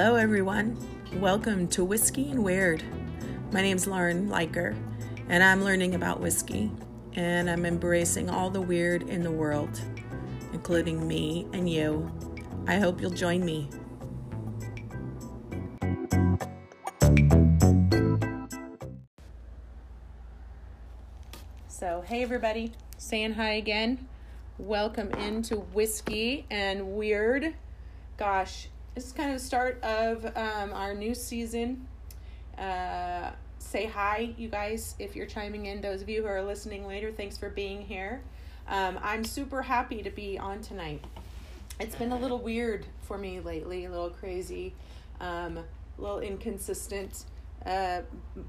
Hello, everyone. Welcome to Whiskey and Weird. My name's Lauren Liker, and I'm learning about whiskey, and I'm embracing all the weird in the world, including me and you. I hope you'll join me. So, hey, everybody, saying hi again. Welcome into Whiskey and Weird. Gosh, this is kind of the start of um, our new season. Uh, say hi, you guys, if you're chiming in. Those of you who are listening later, thanks for being here. Um, I'm super happy to be on tonight. It's been a little weird for me lately, a little crazy, um, a little inconsistent. Uh,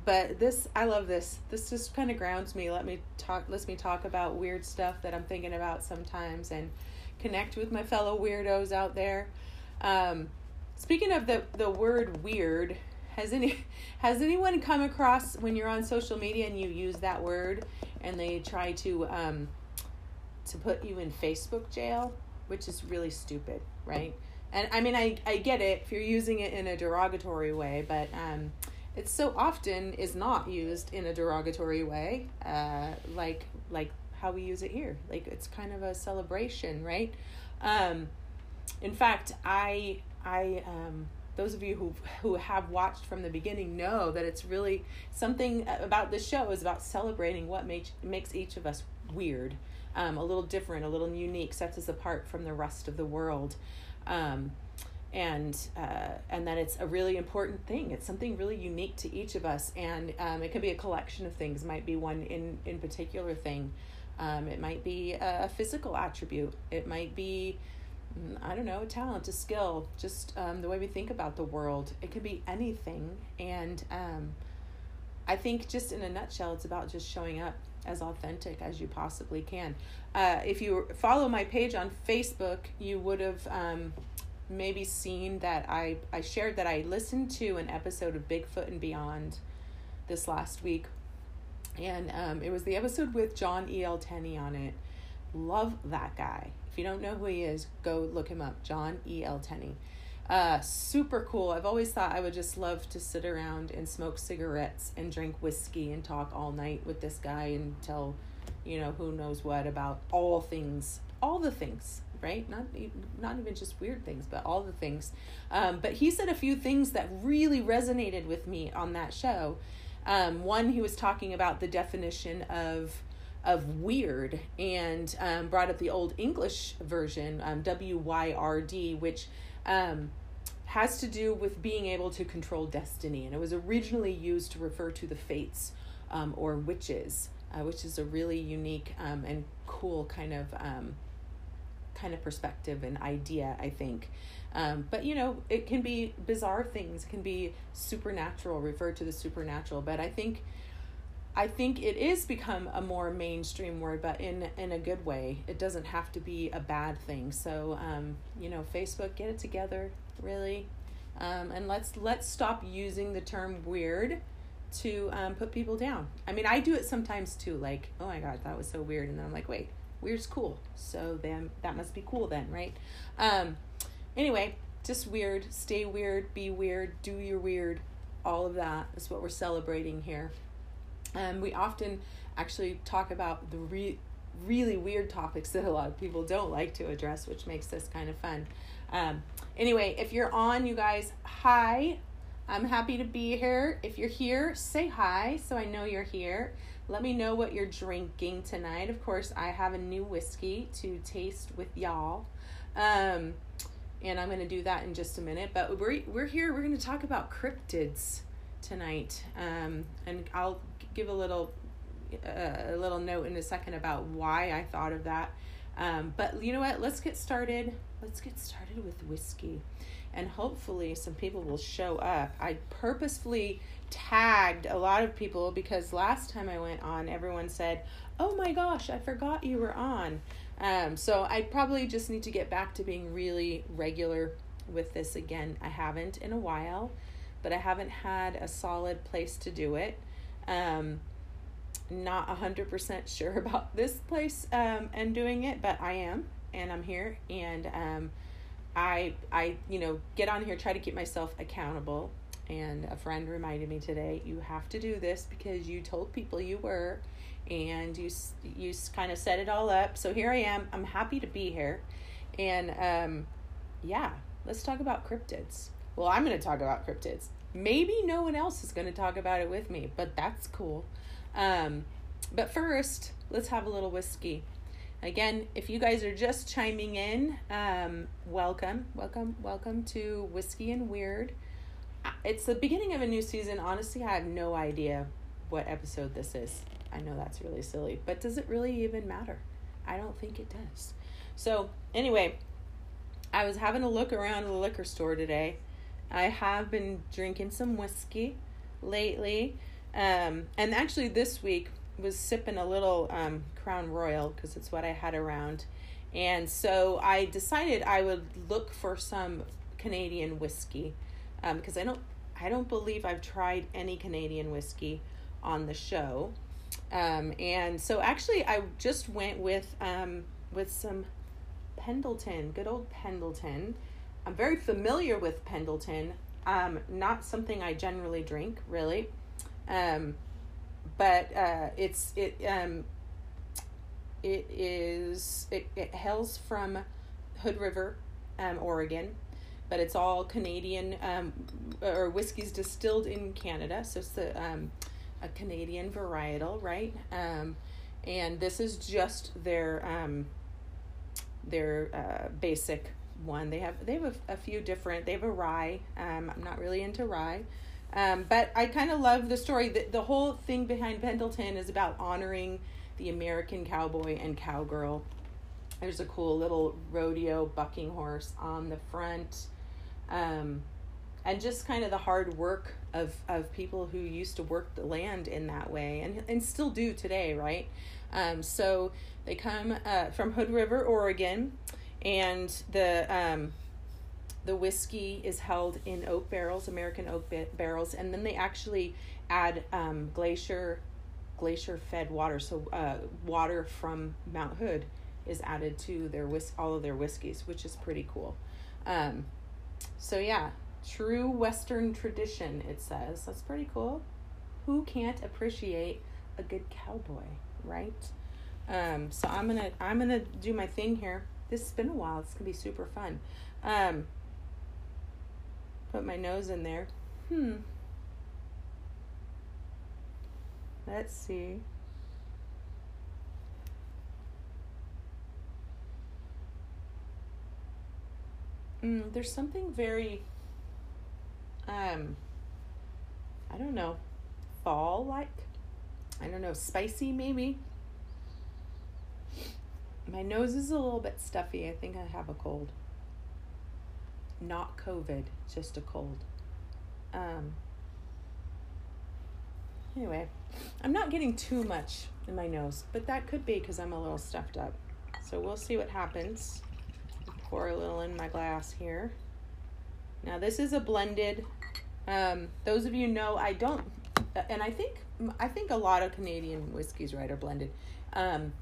but this, I love this. This just kind of grounds me. Let me talk. Lets me talk about weird stuff that I'm thinking about sometimes, and connect with my fellow weirdos out there. Um, Speaking of the the word weird, has any has anyone come across when you're on social media and you use that word and they try to um to put you in Facebook jail, which is really stupid, right? And I mean I I get it if you're using it in a derogatory way, but um it so often is not used in a derogatory way, uh like like how we use it here. Like it's kind of a celebration, right? Um in fact, I I um, those of you who who have watched from the beginning know that it's really something about this show is about celebrating what makes makes each of us weird, um, a little different, a little unique, sets us apart from the rest of the world. Um, and uh, and that it's a really important thing. It's something really unique to each of us, and um, it could be a collection of things. It might be one in in particular thing. Um, it might be a physical attribute. It might be I don't know, talent, a skill, just um, the way we think about the world. It could be anything. And um, I think, just in a nutshell, it's about just showing up as authentic as you possibly can. Uh, if you follow my page on Facebook, you would have um, maybe seen that I, I shared that I listened to an episode of Bigfoot and Beyond this last week. And um, it was the episode with John E.L. Tenney on it. Love that guy you don't know who he is, go look him up. John E. L. Tenney. Uh, super cool. I've always thought I would just love to sit around and smoke cigarettes and drink whiskey and talk all night with this guy and tell, you know, who knows what about all things, all the things, right? Not not even just weird things, but all the things. Um, but he said a few things that really resonated with me on that show. Um, one, he was talking about the definition of of weird and um, brought up the old English version, um, W Y R D, which um, has to do with being able to control destiny. And it was originally used to refer to the fates um, or witches, uh, which is a really unique um, and cool kind of um, kind of perspective and idea, I think. Um, but you know, it can be bizarre things, it can be supernatural, refer to the supernatural. But I think I think it is become a more mainstream word, but in in a good way. It doesn't have to be a bad thing. So, um, you know, Facebook, get it together, really, um, and let's let's stop using the term weird to um, put people down. I mean, I do it sometimes too. Like, oh my god, that was so weird, and then I'm like, wait, weird's cool. So then that must be cool then, right? Um, anyway, just weird. Stay weird. Be weird. Do your weird. All of that is what we're celebrating here. Um, we often actually talk about the re- really weird topics that a lot of people don't like to address, which makes this kind of fun. Um, anyway, if you're on, you guys, hi. I'm happy to be here. If you're here, say hi so I know you're here. Let me know what you're drinking tonight. Of course, I have a new whiskey to taste with y'all. Um, and I'm going to do that in just a minute. But we're, we're here, we're going to talk about cryptids tonight. Um, and I'll give a little uh, a little note in a second about why I thought of that. Um, but you know what? Let's get started. Let's get started with whiskey. And hopefully, some people will show up. I purposefully tagged a lot of people because last time I went on, everyone said, Oh my gosh, I forgot you were on. Um, so I probably just need to get back to being really regular with this again. I haven't in a while, but I haven't had a solid place to do it. Um, not 100% sure about this place um, and doing it, but I am, and I'm here, and um, I I you know get on here try to keep myself accountable and a friend reminded me today you have to do this because you told people you were and you you kind of set it all up. So here I am I'm happy to be here and um yeah let's talk about cryptids. Well I'm going to talk about cryptids maybe no one else is going to talk about it with me but that's cool um but first let's have a little whiskey Again, if you guys are just chiming in, um, welcome, welcome, welcome to Whiskey and Weird. It's the beginning of a new season. Honestly, I have no idea what episode this is. I know that's really silly, but does it really even matter? I don't think it does. So, anyway, I was having a look around the liquor store today. I have been drinking some whiskey lately. Um, and actually, this week, was sipping a little um, Crown Royal because it's what I had around. And so I decided I would look for some Canadian whiskey because um, I don't I don't believe I've tried any Canadian whiskey on the show. Um, and so actually I just went with um, with some Pendleton, good old Pendleton. I'm very familiar with Pendleton. Um, not something I generally drink, really. Um, but uh, it's it um, it is it, it hails from Hood River, um, Oregon, but it's all Canadian um, or whiskey's distilled in Canada, so it's the um, a Canadian varietal, right? Um, and this is just their um, their uh, basic one. They have they have a, a few different. They have a rye. Um, I'm not really into rye. Um, but I kind of love the story. The, the whole thing behind Pendleton is about honoring the American cowboy and cowgirl. There's a cool little rodeo bucking horse on the front. Um, and just kind of the hard work of, of people who used to work the land in that way and, and still do today, right? Um, so they come uh, from Hood River, Oregon, and the um, the whiskey is held in oak barrels, American oak barrels, and then they actually add um, glacier glacier fed water. So uh, water from Mount Hood is added to their whis- all of their whiskeys, which is pretty cool. Um, so yeah, true Western tradition. It says that's pretty cool. Who can't appreciate a good cowboy, right? Um, so I'm gonna I'm gonna do my thing here. This has been a while. It's gonna be super fun. Um, Put my nose in there. Hmm. Let's see. Mm, there's something very, um, I don't know, fall like. I don't know, spicy maybe. My nose is a little bit stuffy. I think I have a cold not COVID, just a cold. Um, anyway, I'm not getting too much in my nose, but that could be because I'm a little stuffed up. So we'll see what happens. Pour a little in my glass here. Now this is a blended. Um, those of you know I don't, and I think I think a lot of Canadian whiskeys right are blended. Um,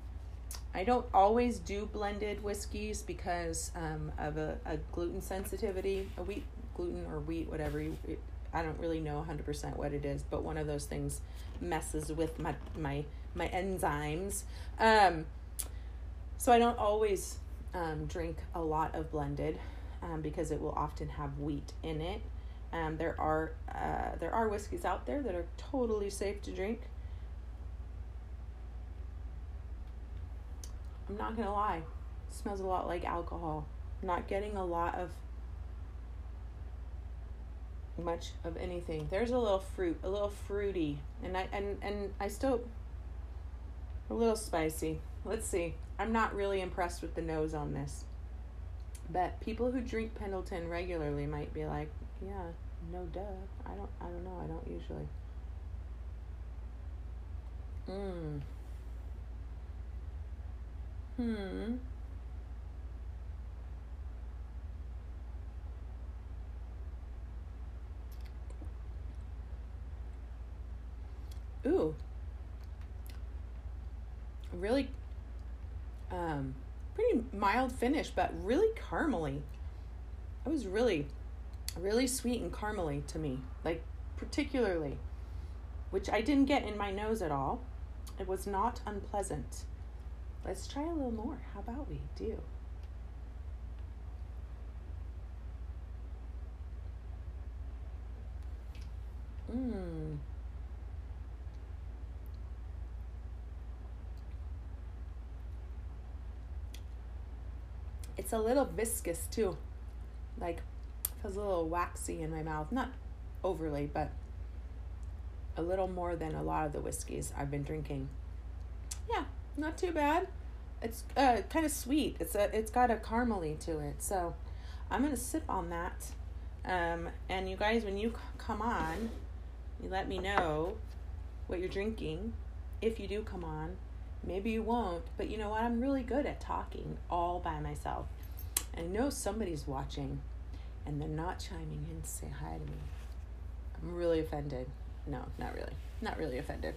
I don't always do blended whiskeys because um, of a, a, gluten sensitivity, a wheat gluten or wheat, whatever you. It, I don't really know 100% what it is, but one of those things messes with my my my enzymes. Um, so I don't always um, drink a lot of blended um, because it will often have wheat in it. Um, there are uh, there are whiskeys out there that are totally safe to drink. I'm not gonna lie, it smells a lot like alcohol. I'm not getting a lot of much of anything. There's a little fruit, a little fruity, and I and and I still a little spicy. Let's see. I'm not really impressed with the nose on this. But people who drink Pendleton regularly might be like, yeah, no duh. I don't I don't know. I don't usually. Mmm. Hmm. Ooh. Really um pretty mild finish, but really caramely. it was really, really sweet and caramely to me, like particularly, which I didn't get in my nose at all. It was not unpleasant. Let's try a little more. How about we do? Mmm. It's a little viscous too. Like feels a little waxy in my mouth. Not overly, but a little more than a lot of the whiskeys I've been drinking. Yeah, not too bad. It's uh, kind of sweet. It's a it's got a caramely to it. So I'm gonna sip on that. Um, and you guys, when you come on, you let me know what you're drinking. If you do come on, maybe you won't. But you know what? I'm really good at talking all by myself. I know somebody's watching, and they're not chiming in to say hi to me. I'm really offended. No, not really. Not really offended.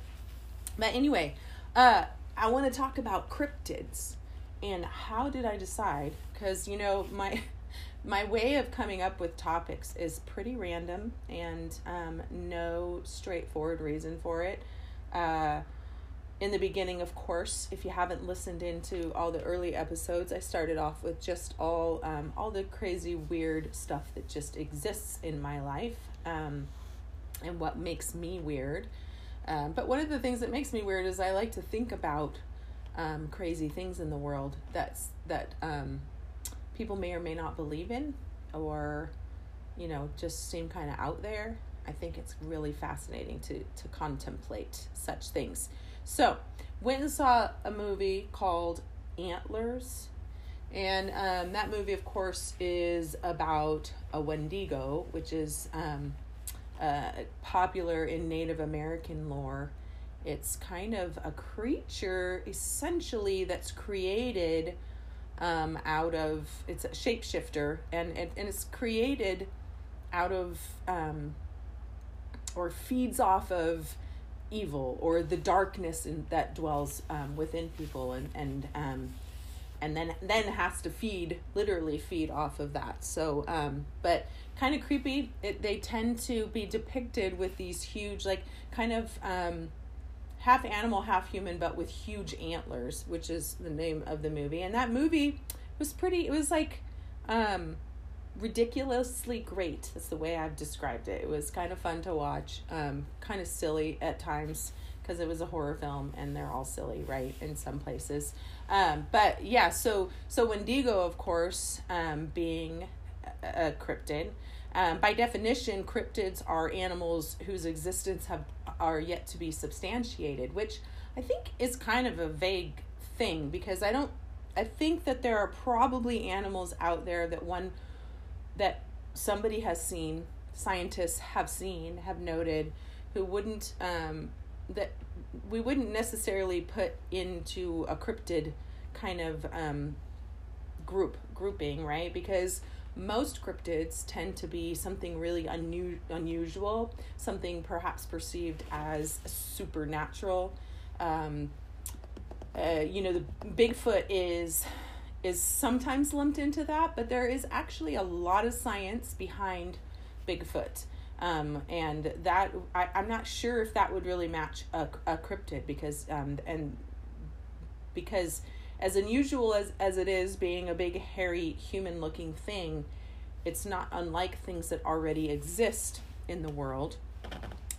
But anyway, uh, I want to talk about cryptids and how did I decide? Because you know my my way of coming up with topics is pretty random and um, no straightforward reason for it. Uh, in the beginning, of course, if you haven't listened into all the early episodes, I started off with just all um, all the crazy, weird stuff that just exists in my life um, and what makes me weird. Um, but one of the things that makes me weird is I like to think about um, crazy things in the world that's that um, people may or may not believe in, or you know, just seem kind of out there. I think it's really fascinating to to contemplate such things. So, went and saw a movie called Antlers. And um, that movie, of course, is about a Wendigo, which is um, uh, popular in Native American lore. It's kind of a creature, essentially, that's created um, out of, it's a shapeshifter, and, and, and it's created out of, um, or feeds off of evil or the darkness in, that dwells um, within people and and um, and then then has to feed literally feed off of that so um, but kind of creepy it, they tend to be depicted with these huge like kind of um, half animal half human but with huge antlers which is the name of the movie and that movie was pretty it was like um ridiculously great. That's the way I've described it. It was kind of fun to watch, um, kind of silly at times because it was a horror film and they're all silly, right? In some places, um, but yeah. So so Wendigo, of course, um, being a, a cryptid. Um, by definition, cryptids are animals whose existence have are yet to be substantiated, which I think is kind of a vague thing because I don't. I think that there are probably animals out there that one that somebody has seen, scientists have seen, have noted, who wouldn't um, that we wouldn't necessarily put into a cryptid kind of um, group grouping, right? Because most cryptids tend to be something really unu- unusual, something perhaps perceived as supernatural. Um, uh, you know, the Bigfoot is is sometimes lumped into that, but there is actually a lot of science behind Bigfoot. Um, and that I, I'm not sure if that would really match a, a cryptid because um, and because as unusual as, as it is being a big hairy human looking thing, it's not unlike things that already exist in the world.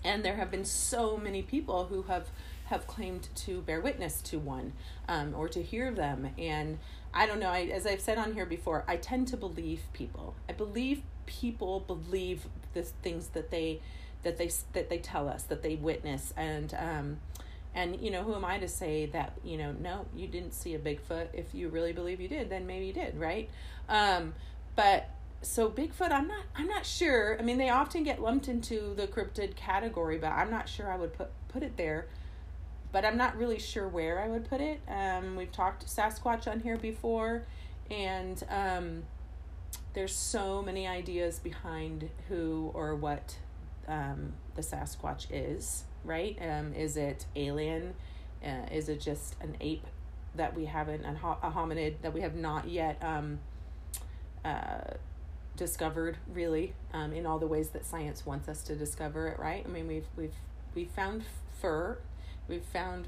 And there have been so many people who have have claimed to bear witness to one um, or to hear them and I don't know. I, as I've said on here before, I tend to believe people. I believe people believe the things that they that they that they tell us that they witness and um and you know who am I to say that you know no you didn't see a Bigfoot. If you really believe you did then maybe you did right? Um but so Bigfoot I'm not I'm not sure. I mean they often get lumped into the cryptid category but I'm not sure I would put put it there. But I'm not really sure where I would put it. Um, we've talked Sasquatch on here before, and um, there's so many ideas behind who or what um, the Sasquatch is, right? Um, is it alien? Uh, is it just an ape that we haven't, a hominid that we have not yet um, uh, discovered really um, in all the ways that science wants us to discover it. Right? I mean, we've we've we've found fur, we've found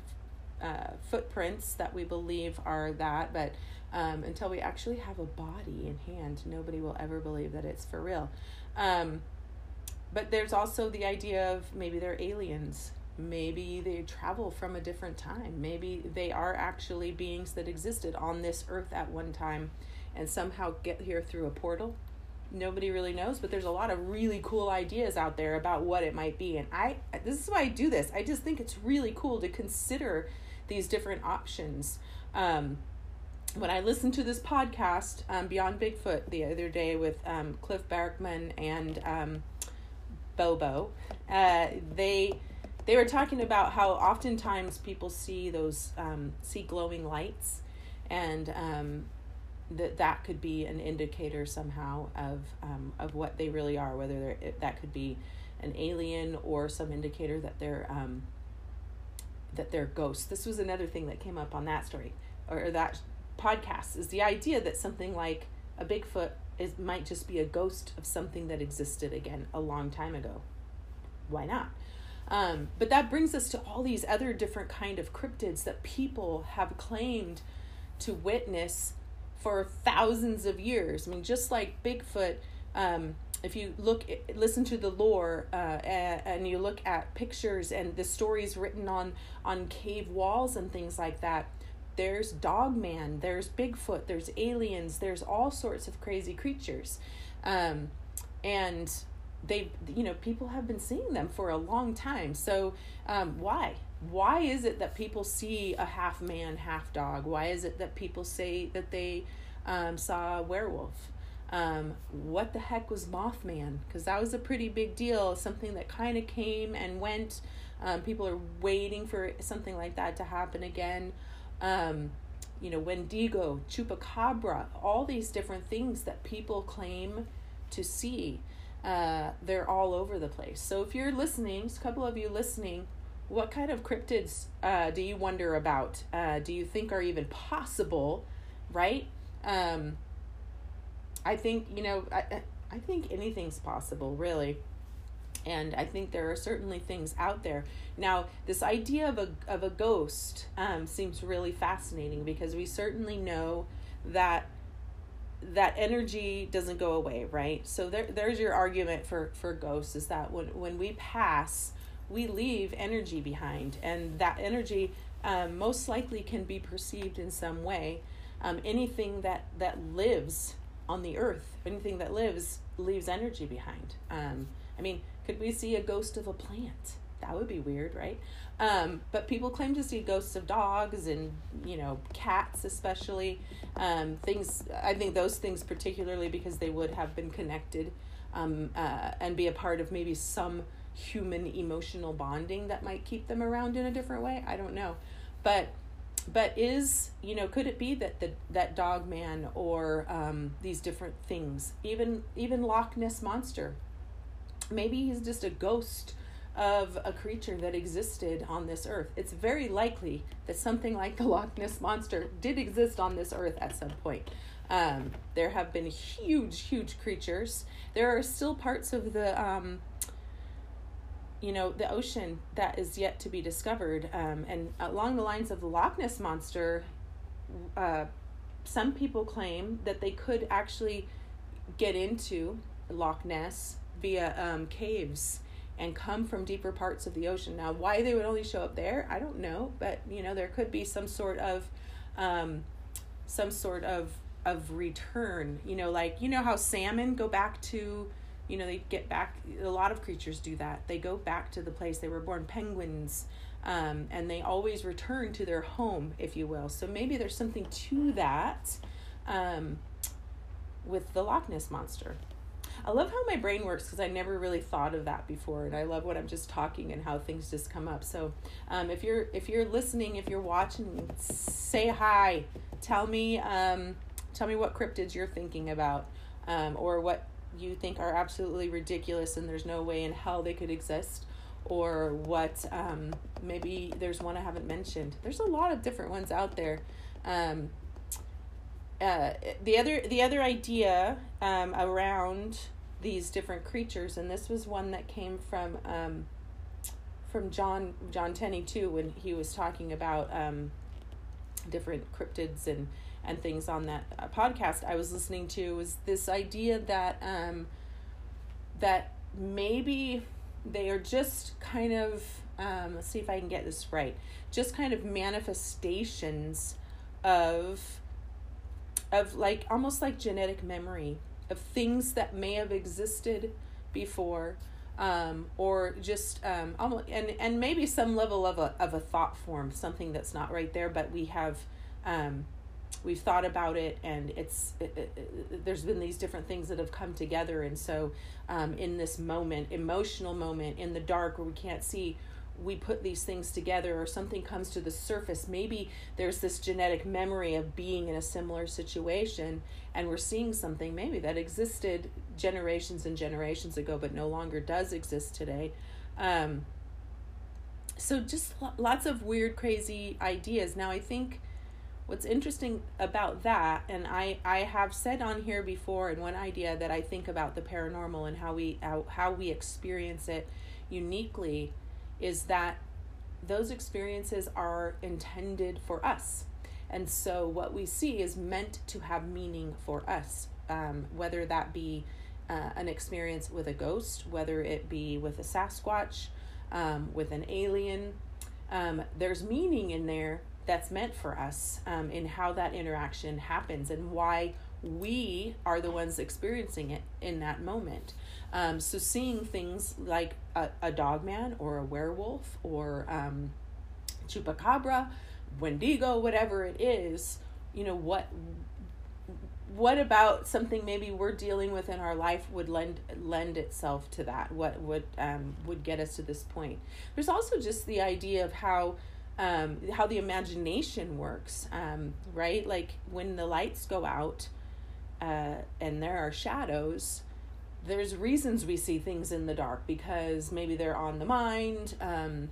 uh, footprints that we believe are that, but um, until we actually have a body in hand, nobody will ever believe that it's for real. Um, but there's also the idea of maybe they're aliens. Maybe they travel from a different time. Maybe they are actually beings that existed on this earth at one time and somehow get here through a portal. Nobody really knows, but there's a lot of really cool ideas out there about what it might be. And I this is why I do this. I just think it's really cool to consider these different options. Um, when I listened to this podcast, um, Beyond Bigfoot, the other day with um, Cliff Barackman and um, Bobo, uh, they they were talking about how oftentimes people see those um, see glowing lights, and um, that that could be an indicator somehow of um, of what they really are. Whether that could be an alien or some indicator that they're um, that they're ghosts. This was another thing that came up on that story or that podcast is the idea that something like a Bigfoot is might just be a ghost of something that existed again a long time ago. Why not? Um, but that brings us to all these other different kind of cryptids that people have claimed to witness for thousands of years. I mean, just like Bigfoot, um, if you look, listen to the lore, uh, and you look at pictures and the stories written on on cave walls and things like that, there's Dogman, there's Bigfoot, there's aliens, there's all sorts of crazy creatures. Um, and they, you know, people have been seeing them for a long time. So, um, why? Why is it that people see a half man, half dog? Why is it that people say that they um, saw a werewolf? Um, what the heck was Mothman? Because that was a pretty big deal, something that kind of came and went. Um, people are waiting for something like that to happen again um, you know, Wendigo, Chupacabra, all these different things that people claim to see. Uh, they're all over the place. So if you're listening, a couple of you listening, what kind of cryptids uh, do you wonder about? Uh, do you think are even possible? Right? Um, I think you know. I I think anything's possible, really and I think there are certainly things out there. Now, this idea of a of a ghost um, seems really fascinating because we certainly know that that energy doesn't go away, right? So there there's your argument for for ghosts is that when when we pass, we leave energy behind, and that energy um, most likely can be perceived in some way. Um, anything that that lives on the earth, anything that lives leaves energy behind. Um, I mean, could we see a ghost of a plant? That would be weird, right? Um, but people claim to see ghosts of dogs and you know cats, especially um, things. I think those things particularly because they would have been connected um, uh, and be a part of maybe some human emotional bonding that might keep them around in a different way. I don't know, but but is you know could it be that the that dog man or um, these different things even even Loch Ness monster maybe he's just a ghost of a creature that existed on this earth. It's very likely that something like the Loch Ness monster did exist on this earth at some point. Um, there have been huge, huge creatures. There are still parts of the, um, you know, the ocean that is yet to be discovered. Um, and along the lines of the Loch Ness monster, uh, some people claim that they could actually get into Loch Ness via um, caves and come from deeper parts of the ocean. Now, why they would only show up there, I don't know, but you know there could be some sort of um, some sort of of return. You know, like you know how salmon go back to you know they get back. A lot of creatures do that. They go back to the place they were born. Penguins. Um, and they always return to their home, if you will. So maybe there's something to that um, with the Loch Ness monster. I love how my brain works because I never really thought of that before, and I love when I'm just talking and how things just come up. So, um, if you're if you're listening, if you're watching, say hi. Tell me um, tell me what cryptids you're thinking about, um, or what you think are absolutely ridiculous and there's no way in hell they could exist, or what um, maybe there's one I haven't mentioned. There's a lot of different ones out there. Um, uh, the other the other idea um, around these different creatures, and this was one that came from um, from John John Tenney too, when he was talking about um, different cryptids and and things on that uh, podcast I was listening to was this idea that um, that maybe they are just kind of um, let's see if I can get this right, just kind of manifestations of of like almost like genetic memory of things that may have existed before um, or just um, almost and and maybe some level of a of a thought form something that's not right there but we have um, we've thought about it and it's it, it, it, there's been these different things that have come together. And so um, in this moment emotional moment in the dark where we can't see we put these things together or something comes to the surface maybe there's this genetic memory of being in a similar situation and we're seeing something maybe that existed generations and generations ago but no longer does exist today. Um, so just lots of weird crazy ideas. Now i think what's interesting about that and i i have said on here before and one idea that i think about the paranormal and how we how, how we experience it uniquely is that those experiences are intended for us. And so what we see is meant to have meaning for us um, whether that be uh, an experience with a ghost whether it be with a sasquatch um, with an alien um, there's meaning in there that's meant for us um, in how that interaction happens and why we are the ones experiencing it in that moment. Um, so seeing things like a, a dog man or a werewolf or um, chupacabra, wendigo, whatever it is, you know what what about something maybe we're dealing with in our life would lend lend itself to that what would um, would get us to this point there's also just the idea of how um, how the imagination works, um, right? Like when the lights go out uh, and there are shadows, there's reasons we see things in the dark because maybe they're on the mind. Um,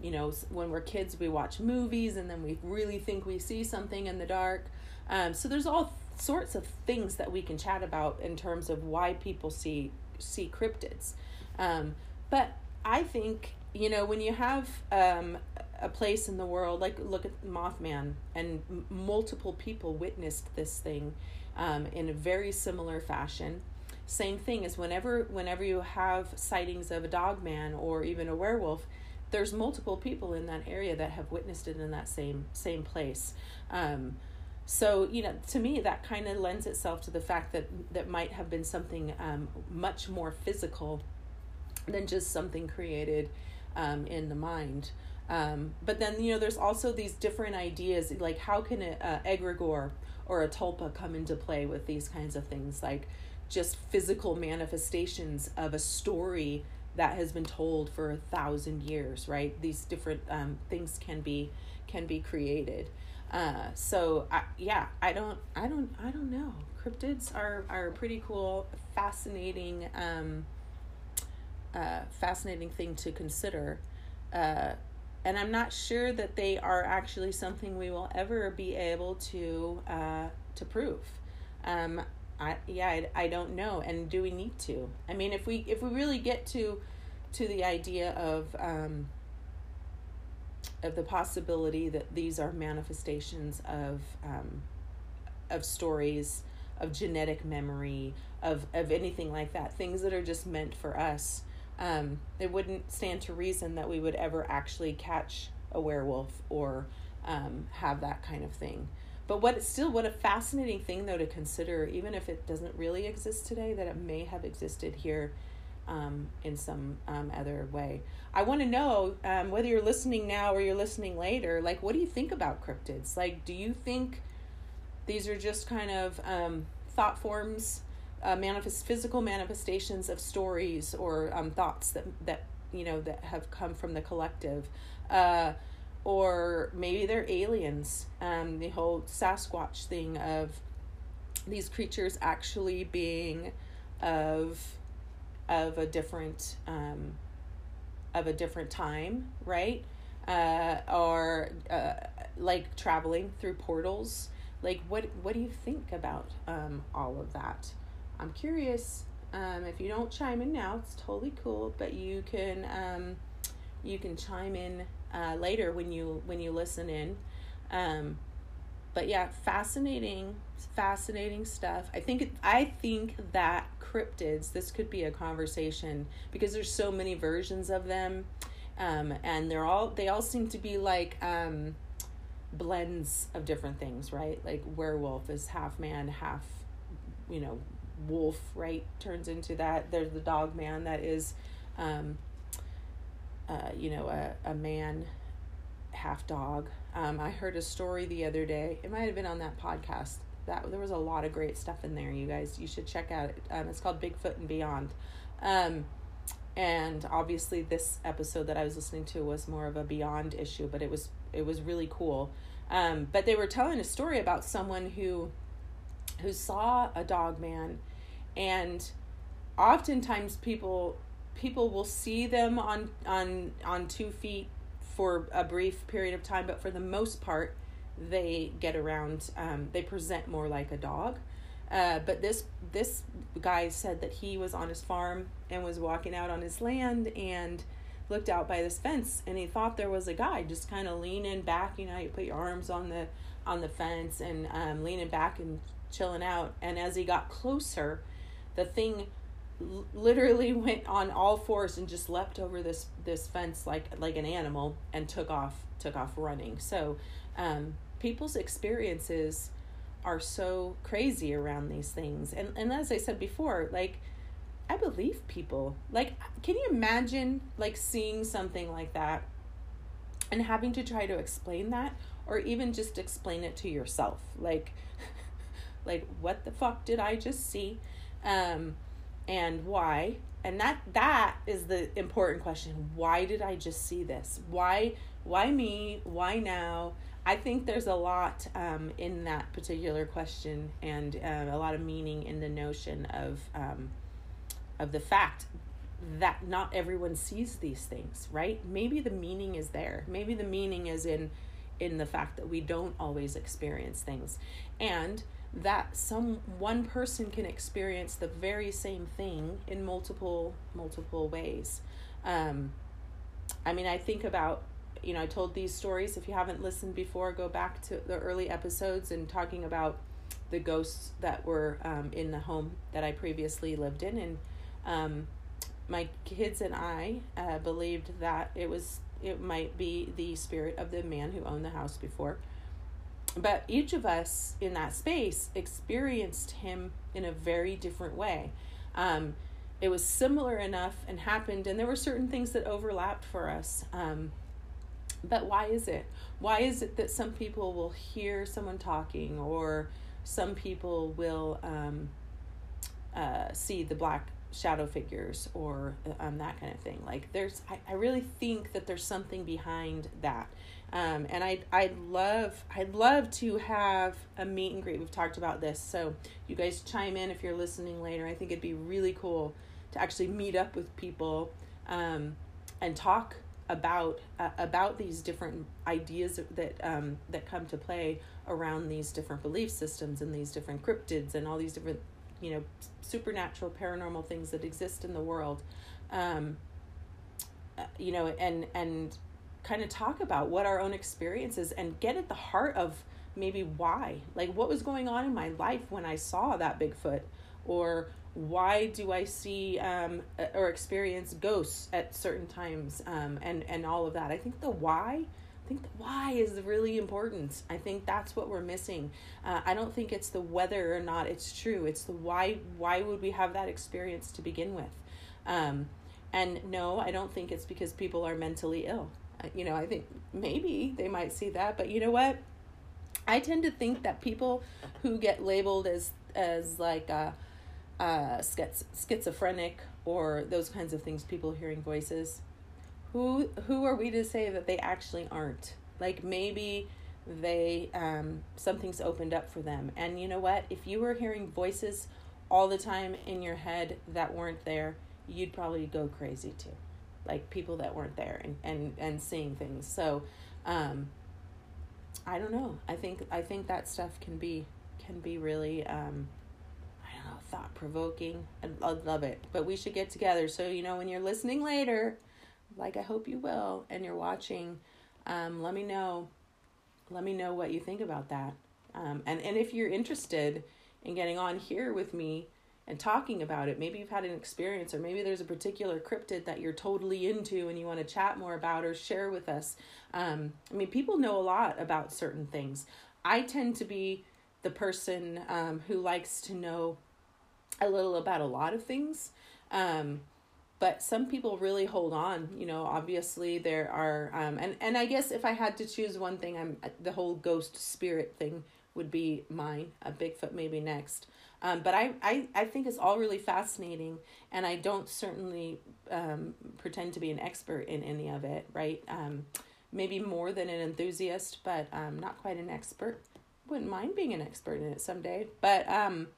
you know, when we're kids, we watch movies and then we really think we see something in the dark. Um, so there's all sorts of things that we can chat about in terms of why people see see cryptids. Um, but I think you know when you have um, a place in the world like look at mothman and m- multiple people witnessed this thing um, in a very similar fashion. Same thing is whenever whenever you have sightings of a dog man or even a werewolf there's multiple people in that area that have witnessed it in that same same place. Um, so you know to me that kind of lends itself to the fact that that might have been something um, much more physical than just something created um, in the mind. Um, but then, you know, there's also these different ideas like how can an uh, egregore or a tulpa come into play with these kinds of things, like just physical manifestations of a story that has been told for a thousand years, right? These different um, things can be can be created. Uh, so I, yeah, I don't, I don't, I don't know. Cryptids are are a pretty cool, fascinating, um, uh, fascinating thing to consider. Uh, and I'm not sure that they are actually something we will ever be able to uh, to prove. Um, I yeah, I, I don't know. And do we need to? I mean, if we if we really get to to the idea of um, of the possibility that these are manifestations of um, of stories of genetic memory of of anything like that things that are just meant for us um, it wouldn't stand to reason that we would ever actually catch a werewolf or um, have that kind of thing. But what still what a fascinating thing though to consider, even if it doesn't really exist today, that it may have existed here um, in some um, other way. I want to know um, whether you're listening now or you're listening later. Like, what do you think about cryptids? Like, do you think these are just kind of um, thought forms uh, manifest physical manifestations of stories or um, thoughts that that you know that have come from the collective uh, or maybe they're aliens. Um, the whole sasquatch thing of these creatures actually being of of a different um, of a different time right? Uh, or uh, like traveling through portals. Like what what do you think about um, all of that i'm curious um, if you don't chime in now it's totally cool but you can um, you can chime in uh, later when you when you listen in. Um, but yeah fascinating fascinating stuff. I think i think that cryptids this could be a conversation because there's so many versions of them um, and they're all they all seem to be like um, blends of different things right? Like werewolf is half man half you know wolf right turns into that. There's the dog man that is um, uh, you know a, a man half dog. Um, i heard a story the other day. It might have been on that podcast. That there was a lot of great stuff in there you guys. You should check out it um, it's called bigfoot and beyond. Um, and obviously this episode that i was listening to was more of a beyond issue but it was it was really cool. Um, but they were telling a story about someone who who saw a dog man and oftentimes people people will see them on on on two feet for a brief period of time but for the most part they get around um, they present more like a dog. Uh, but this this guy said that he was on his farm and was walking out on his land and looked out by this fence and he thought there was a guy just kind of leaning back you know you put your arms on the on the fence and um, leaning back and chilling out. And as he got closer the thing literally went on all fours and just leapt over this this fence like like an animal and took off took off running. So um, people's experiences are so crazy around these things. And and as i said before like i believe people. Like can you imagine like seeing something like that and having to try to explain that or even just explain it to yourself? Like like what the fuck did i just see um and why? And that that is the important question. Why did i just see this? Why why me? Why now? I think there's a lot um, in that particular question and uh, a lot of meaning in the notion of um, of the fact that not everyone sees these things, right? Maybe the meaning is there. Maybe the meaning is in in the fact that we don't always experience things, and that some one person can experience the very same thing in multiple multiple ways. Um, I mean, I think about you know, I told these stories. If you haven't listened before, go back to the early episodes and talking about the ghosts that were um, in the home that I previously lived in. And um, my kids and I uh, believed that it was it might be the spirit of the man who owned the house before. But each of us in that space experienced him in a very different way. Um, it was similar enough and happened, and there were certain things that overlapped for us. Um, but why is it? Why is it that some people will hear someone talking or some people will um, uh, see the black shadow figures or um, that kind of thing? Like, there's, I, I really think that there's something behind that. Um, and I'd, I'd love, I'd love to have a meet and greet. We've talked about this. So you guys chime in if you're listening later. I think it'd be really cool to actually meet up with people um, and talk about uh, about these different ideas that um, that come to play around these different belief systems and these different cryptids and all these different you know supernatural paranormal things that exist in the world um, uh, you know and and kind of talk about what our own experiences and get at the heart of maybe why like what was going on in my life when i saw that bigfoot or why do I see um, or experience ghosts at certain times um, and and all of that. I think the why. I think the why is really important. I think that's what we're missing. Uh, I don't think it's the whether or not it's true. It's the why. Why would we have that experience to begin with? Um, and no, I don't think it's because people are mentally ill. You know, I think maybe they might see that, but you know what? I tend to think that people who get labeled as as like uh, uh, schiz- schizophrenic or those kinds of things, people hearing voices. Who who are we to say that they actually aren't? Like maybe they um, something's opened up for them. And you know what? If you were hearing voices all the time in your head that weren't there, you'd probably go crazy too. Like people that weren't there and and and seeing things. So um, I don't know. I think I think that stuff can be can be really um, I don't know thought provoking. I, I love it. But we should get together. So you know when you're listening later, like I hope you will, and you're watching, um, let me know. Let me know what you think about that. Um, and and if you're interested in getting on here with me and talking about it. Maybe you've had an experience, or maybe there's a particular cryptid that you're totally into and you want to chat more about or share with us. Um, I mean, people know a lot about certain things. I tend to be the person um, who likes to know a little about a lot of things. Um, but some people really hold on you know obviously there are um, and and i guess if i had to choose one thing i'm the whole ghost spirit thing would be mine a bigfoot maybe next um, but I, I, I think it's all really fascinating, and I don't certainly um, pretend to be an expert in any of it, right? Um, maybe more than an enthusiast, but um, not quite an expert. Wouldn't mind being an expert in it someday. But um,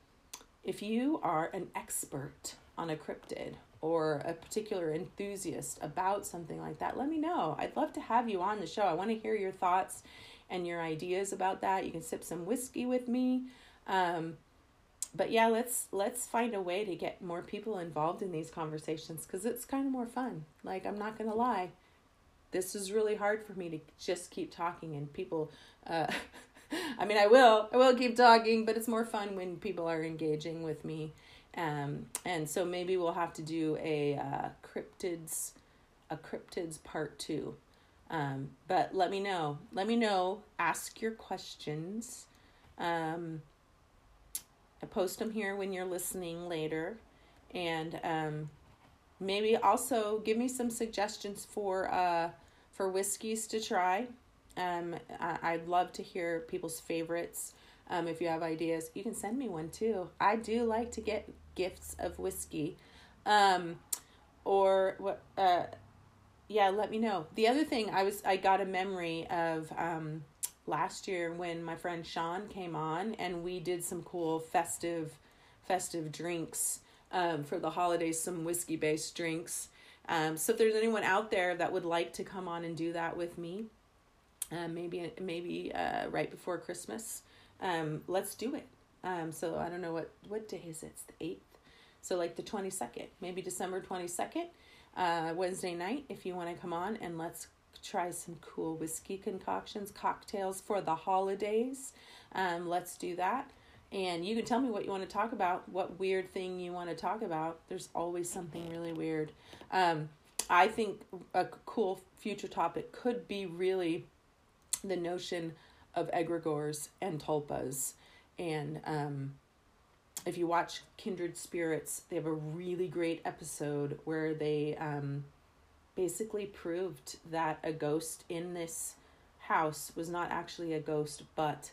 if you are an expert on a cryptid or a particular enthusiast about something like that, let me know. I'd love to have you on the show. I want to hear your thoughts and your ideas about that. You can sip some whiskey with me. Um, but yeah, let's let's find a way to get more people involved in these conversations because it's kind of more fun. Like I'm not gonna lie, this is really hard for me to just keep talking and people. Uh, I mean, I will I will keep talking, but it's more fun when people are engaging with me. Um, and so maybe we'll have to do a uh, cryptids a cryptids part two. Um, but let me know. Let me know. Ask your questions. Um, I post them here when you're listening later. And um, maybe also give me some suggestions for uh, for whiskeys to try. Um, I, would love to hear people's favorites. Um, if you have ideas, you can send me one too. I do like to get gifts of whiskey. Um, or what? Uh, yeah, let me know. The other thing I was I got a memory of um, last year when my friend Sean came on and we did some cool festive festive drinks um, for the holidays, some whiskey based drinks. Um, so if there's anyone out there that would like to come on and do that with me, uh, maybe maybe uh, right before Christmas, um, let's do it. Um, so I don't know what what day is it? It's the eighth. So like the twenty second, maybe December twenty second, uh, Wednesday night. If you want to come on and let's try some cool whiskey concoctions, cocktails for the holidays. Um, let's do that. And you can tell me what you want to talk about, what weird thing you want to talk about. There's always something really weird. Um, I think a cool future topic could be really the notion of egregores and tulpas. And um, if you watch Kindred Spirits, they have a really great episode where they um, basically proved that a ghost in this house was not actually a ghost but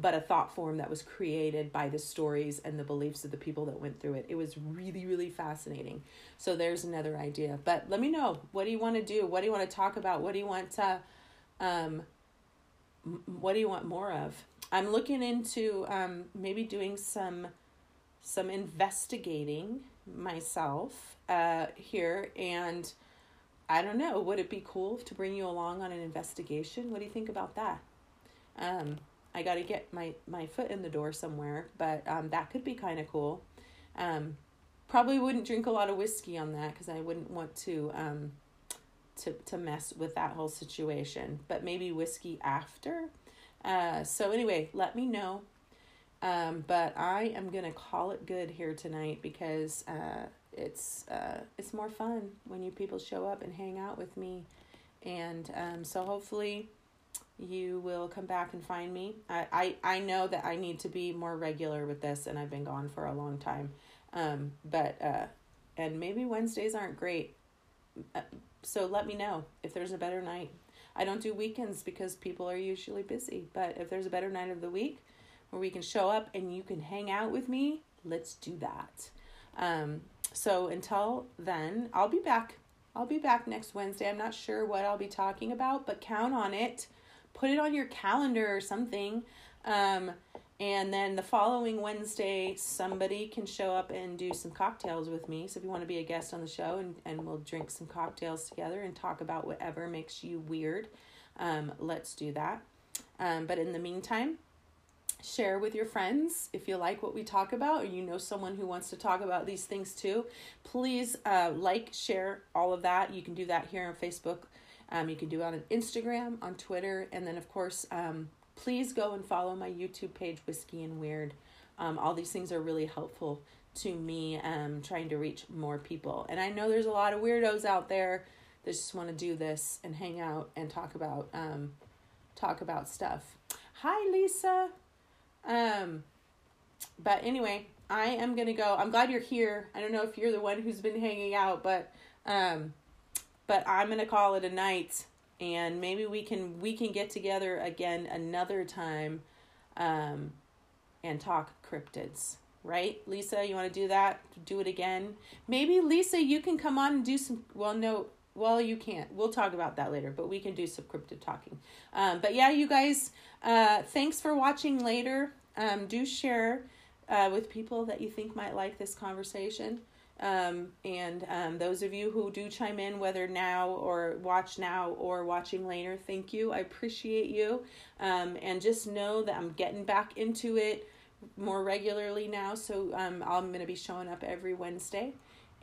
but a thought form that was created by the stories and the beliefs of the people that went through it. It was really, really fascinating. So there's another idea. But let me know. What do you want to do? What do you want to talk about? What do you want to, um, what do you want more of? I'm looking into um, maybe doing some some investigating myself uh, here and I don't know, would it be cool to bring you along on an investigation? What do you think about that? Um, I got to get my, my foot in the door somewhere, but um, that could be kind of cool. Um, probably wouldn't drink a lot of whiskey on that because I wouldn't want to um, to to mess with that whole situation. But maybe whiskey after. Uh, so anyway, let me know um, but I am gonna call it good here tonight because uh, it's uh, it's more fun when you people show up and hang out with me, and um, so hopefully you will come back and find me. I, I, I know that I need to be more regular with this, and I've been gone for a long time. Um, but uh, and maybe Wednesdays aren't great. Uh, so let me know if there's a better night. I don't do weekends because people are usually busy. But if there's a better night of the week, where we can show up and you can hang out with me, let's do that. Um, so until then, I'll be back. I'll be back next Wednesday. I'm not sure what I'll be talking about, but count on it. Put it on your calendar or something. Um, and then the following Wednesday, somebody can show up and do some cocktails with me. So if you want to be a guest on the show, and, and we'll drink some cocktails together and talk about whatever makes you weird. um, let's do that. Um, but in the meantime, share with your friends if you like what we talk about or you know someone who wants to talk about these things too please uh, like share all of that. You can do that here on facebook. Um, you can do it on instagram on twitter and then of course um, please go and follow my youtube page whiskey and weird. Um, all these things are really helpful to me um, trying to reach more people. And i know there's a lot of weirdos out there that just want to do this and hang out and talk about um, talk about stuff. Hi lisa um, but anyway, I am gonna go. I'm glad you're here. I don't know if you're the one who's been hanging out, but um, but I'm gonna call it a night, and maybe we can we can get together again another time, um, and talk cryptids. Right, Lisa? You want to do that? Do it again? Maybe Lisa, you can come on and do some. Well, no, well, you can't. We'll talk about that later, but we can do some cryptid talking. Um, but yeah, you guys, uh, thanks for watching later. Um, do share uh, with people that you think might like this conversation. Um, and um, those of you who do chime in, whether now or watch now or watching later, thank you. I appreciate you. Um, and just know that I'm getting back into it more regularly now. So um, I'm going to be showing up every Wednesday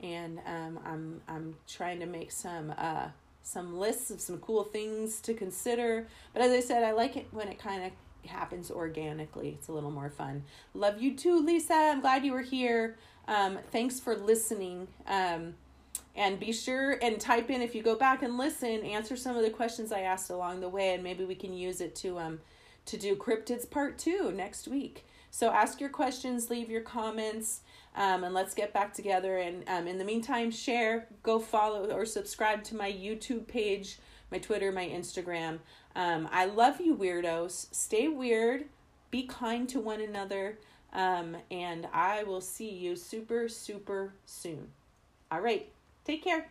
and um, I'm I'm trying to make some uh, some lists of some cool things to consider. But as I said, I like it when it kind of happens organically. It's a little more fun. Love you too, Lisa. I'm glad you were here. Um, thanks for listening. Um, and be sure and type in if you go back and listen, answer some of the questions I asked along the way, and maybe we can use it to um to do cryptids part two next week. So ask your questions, leave your comments. Um, and let's get back together. And um, in the meantime, share, go follow or subscribe to my YouTube page, my Twitter, my Instagram. Um, I love you, weirdos. Stay weird, be kind to one another, um, and I will see you super, super soon. All right, take care.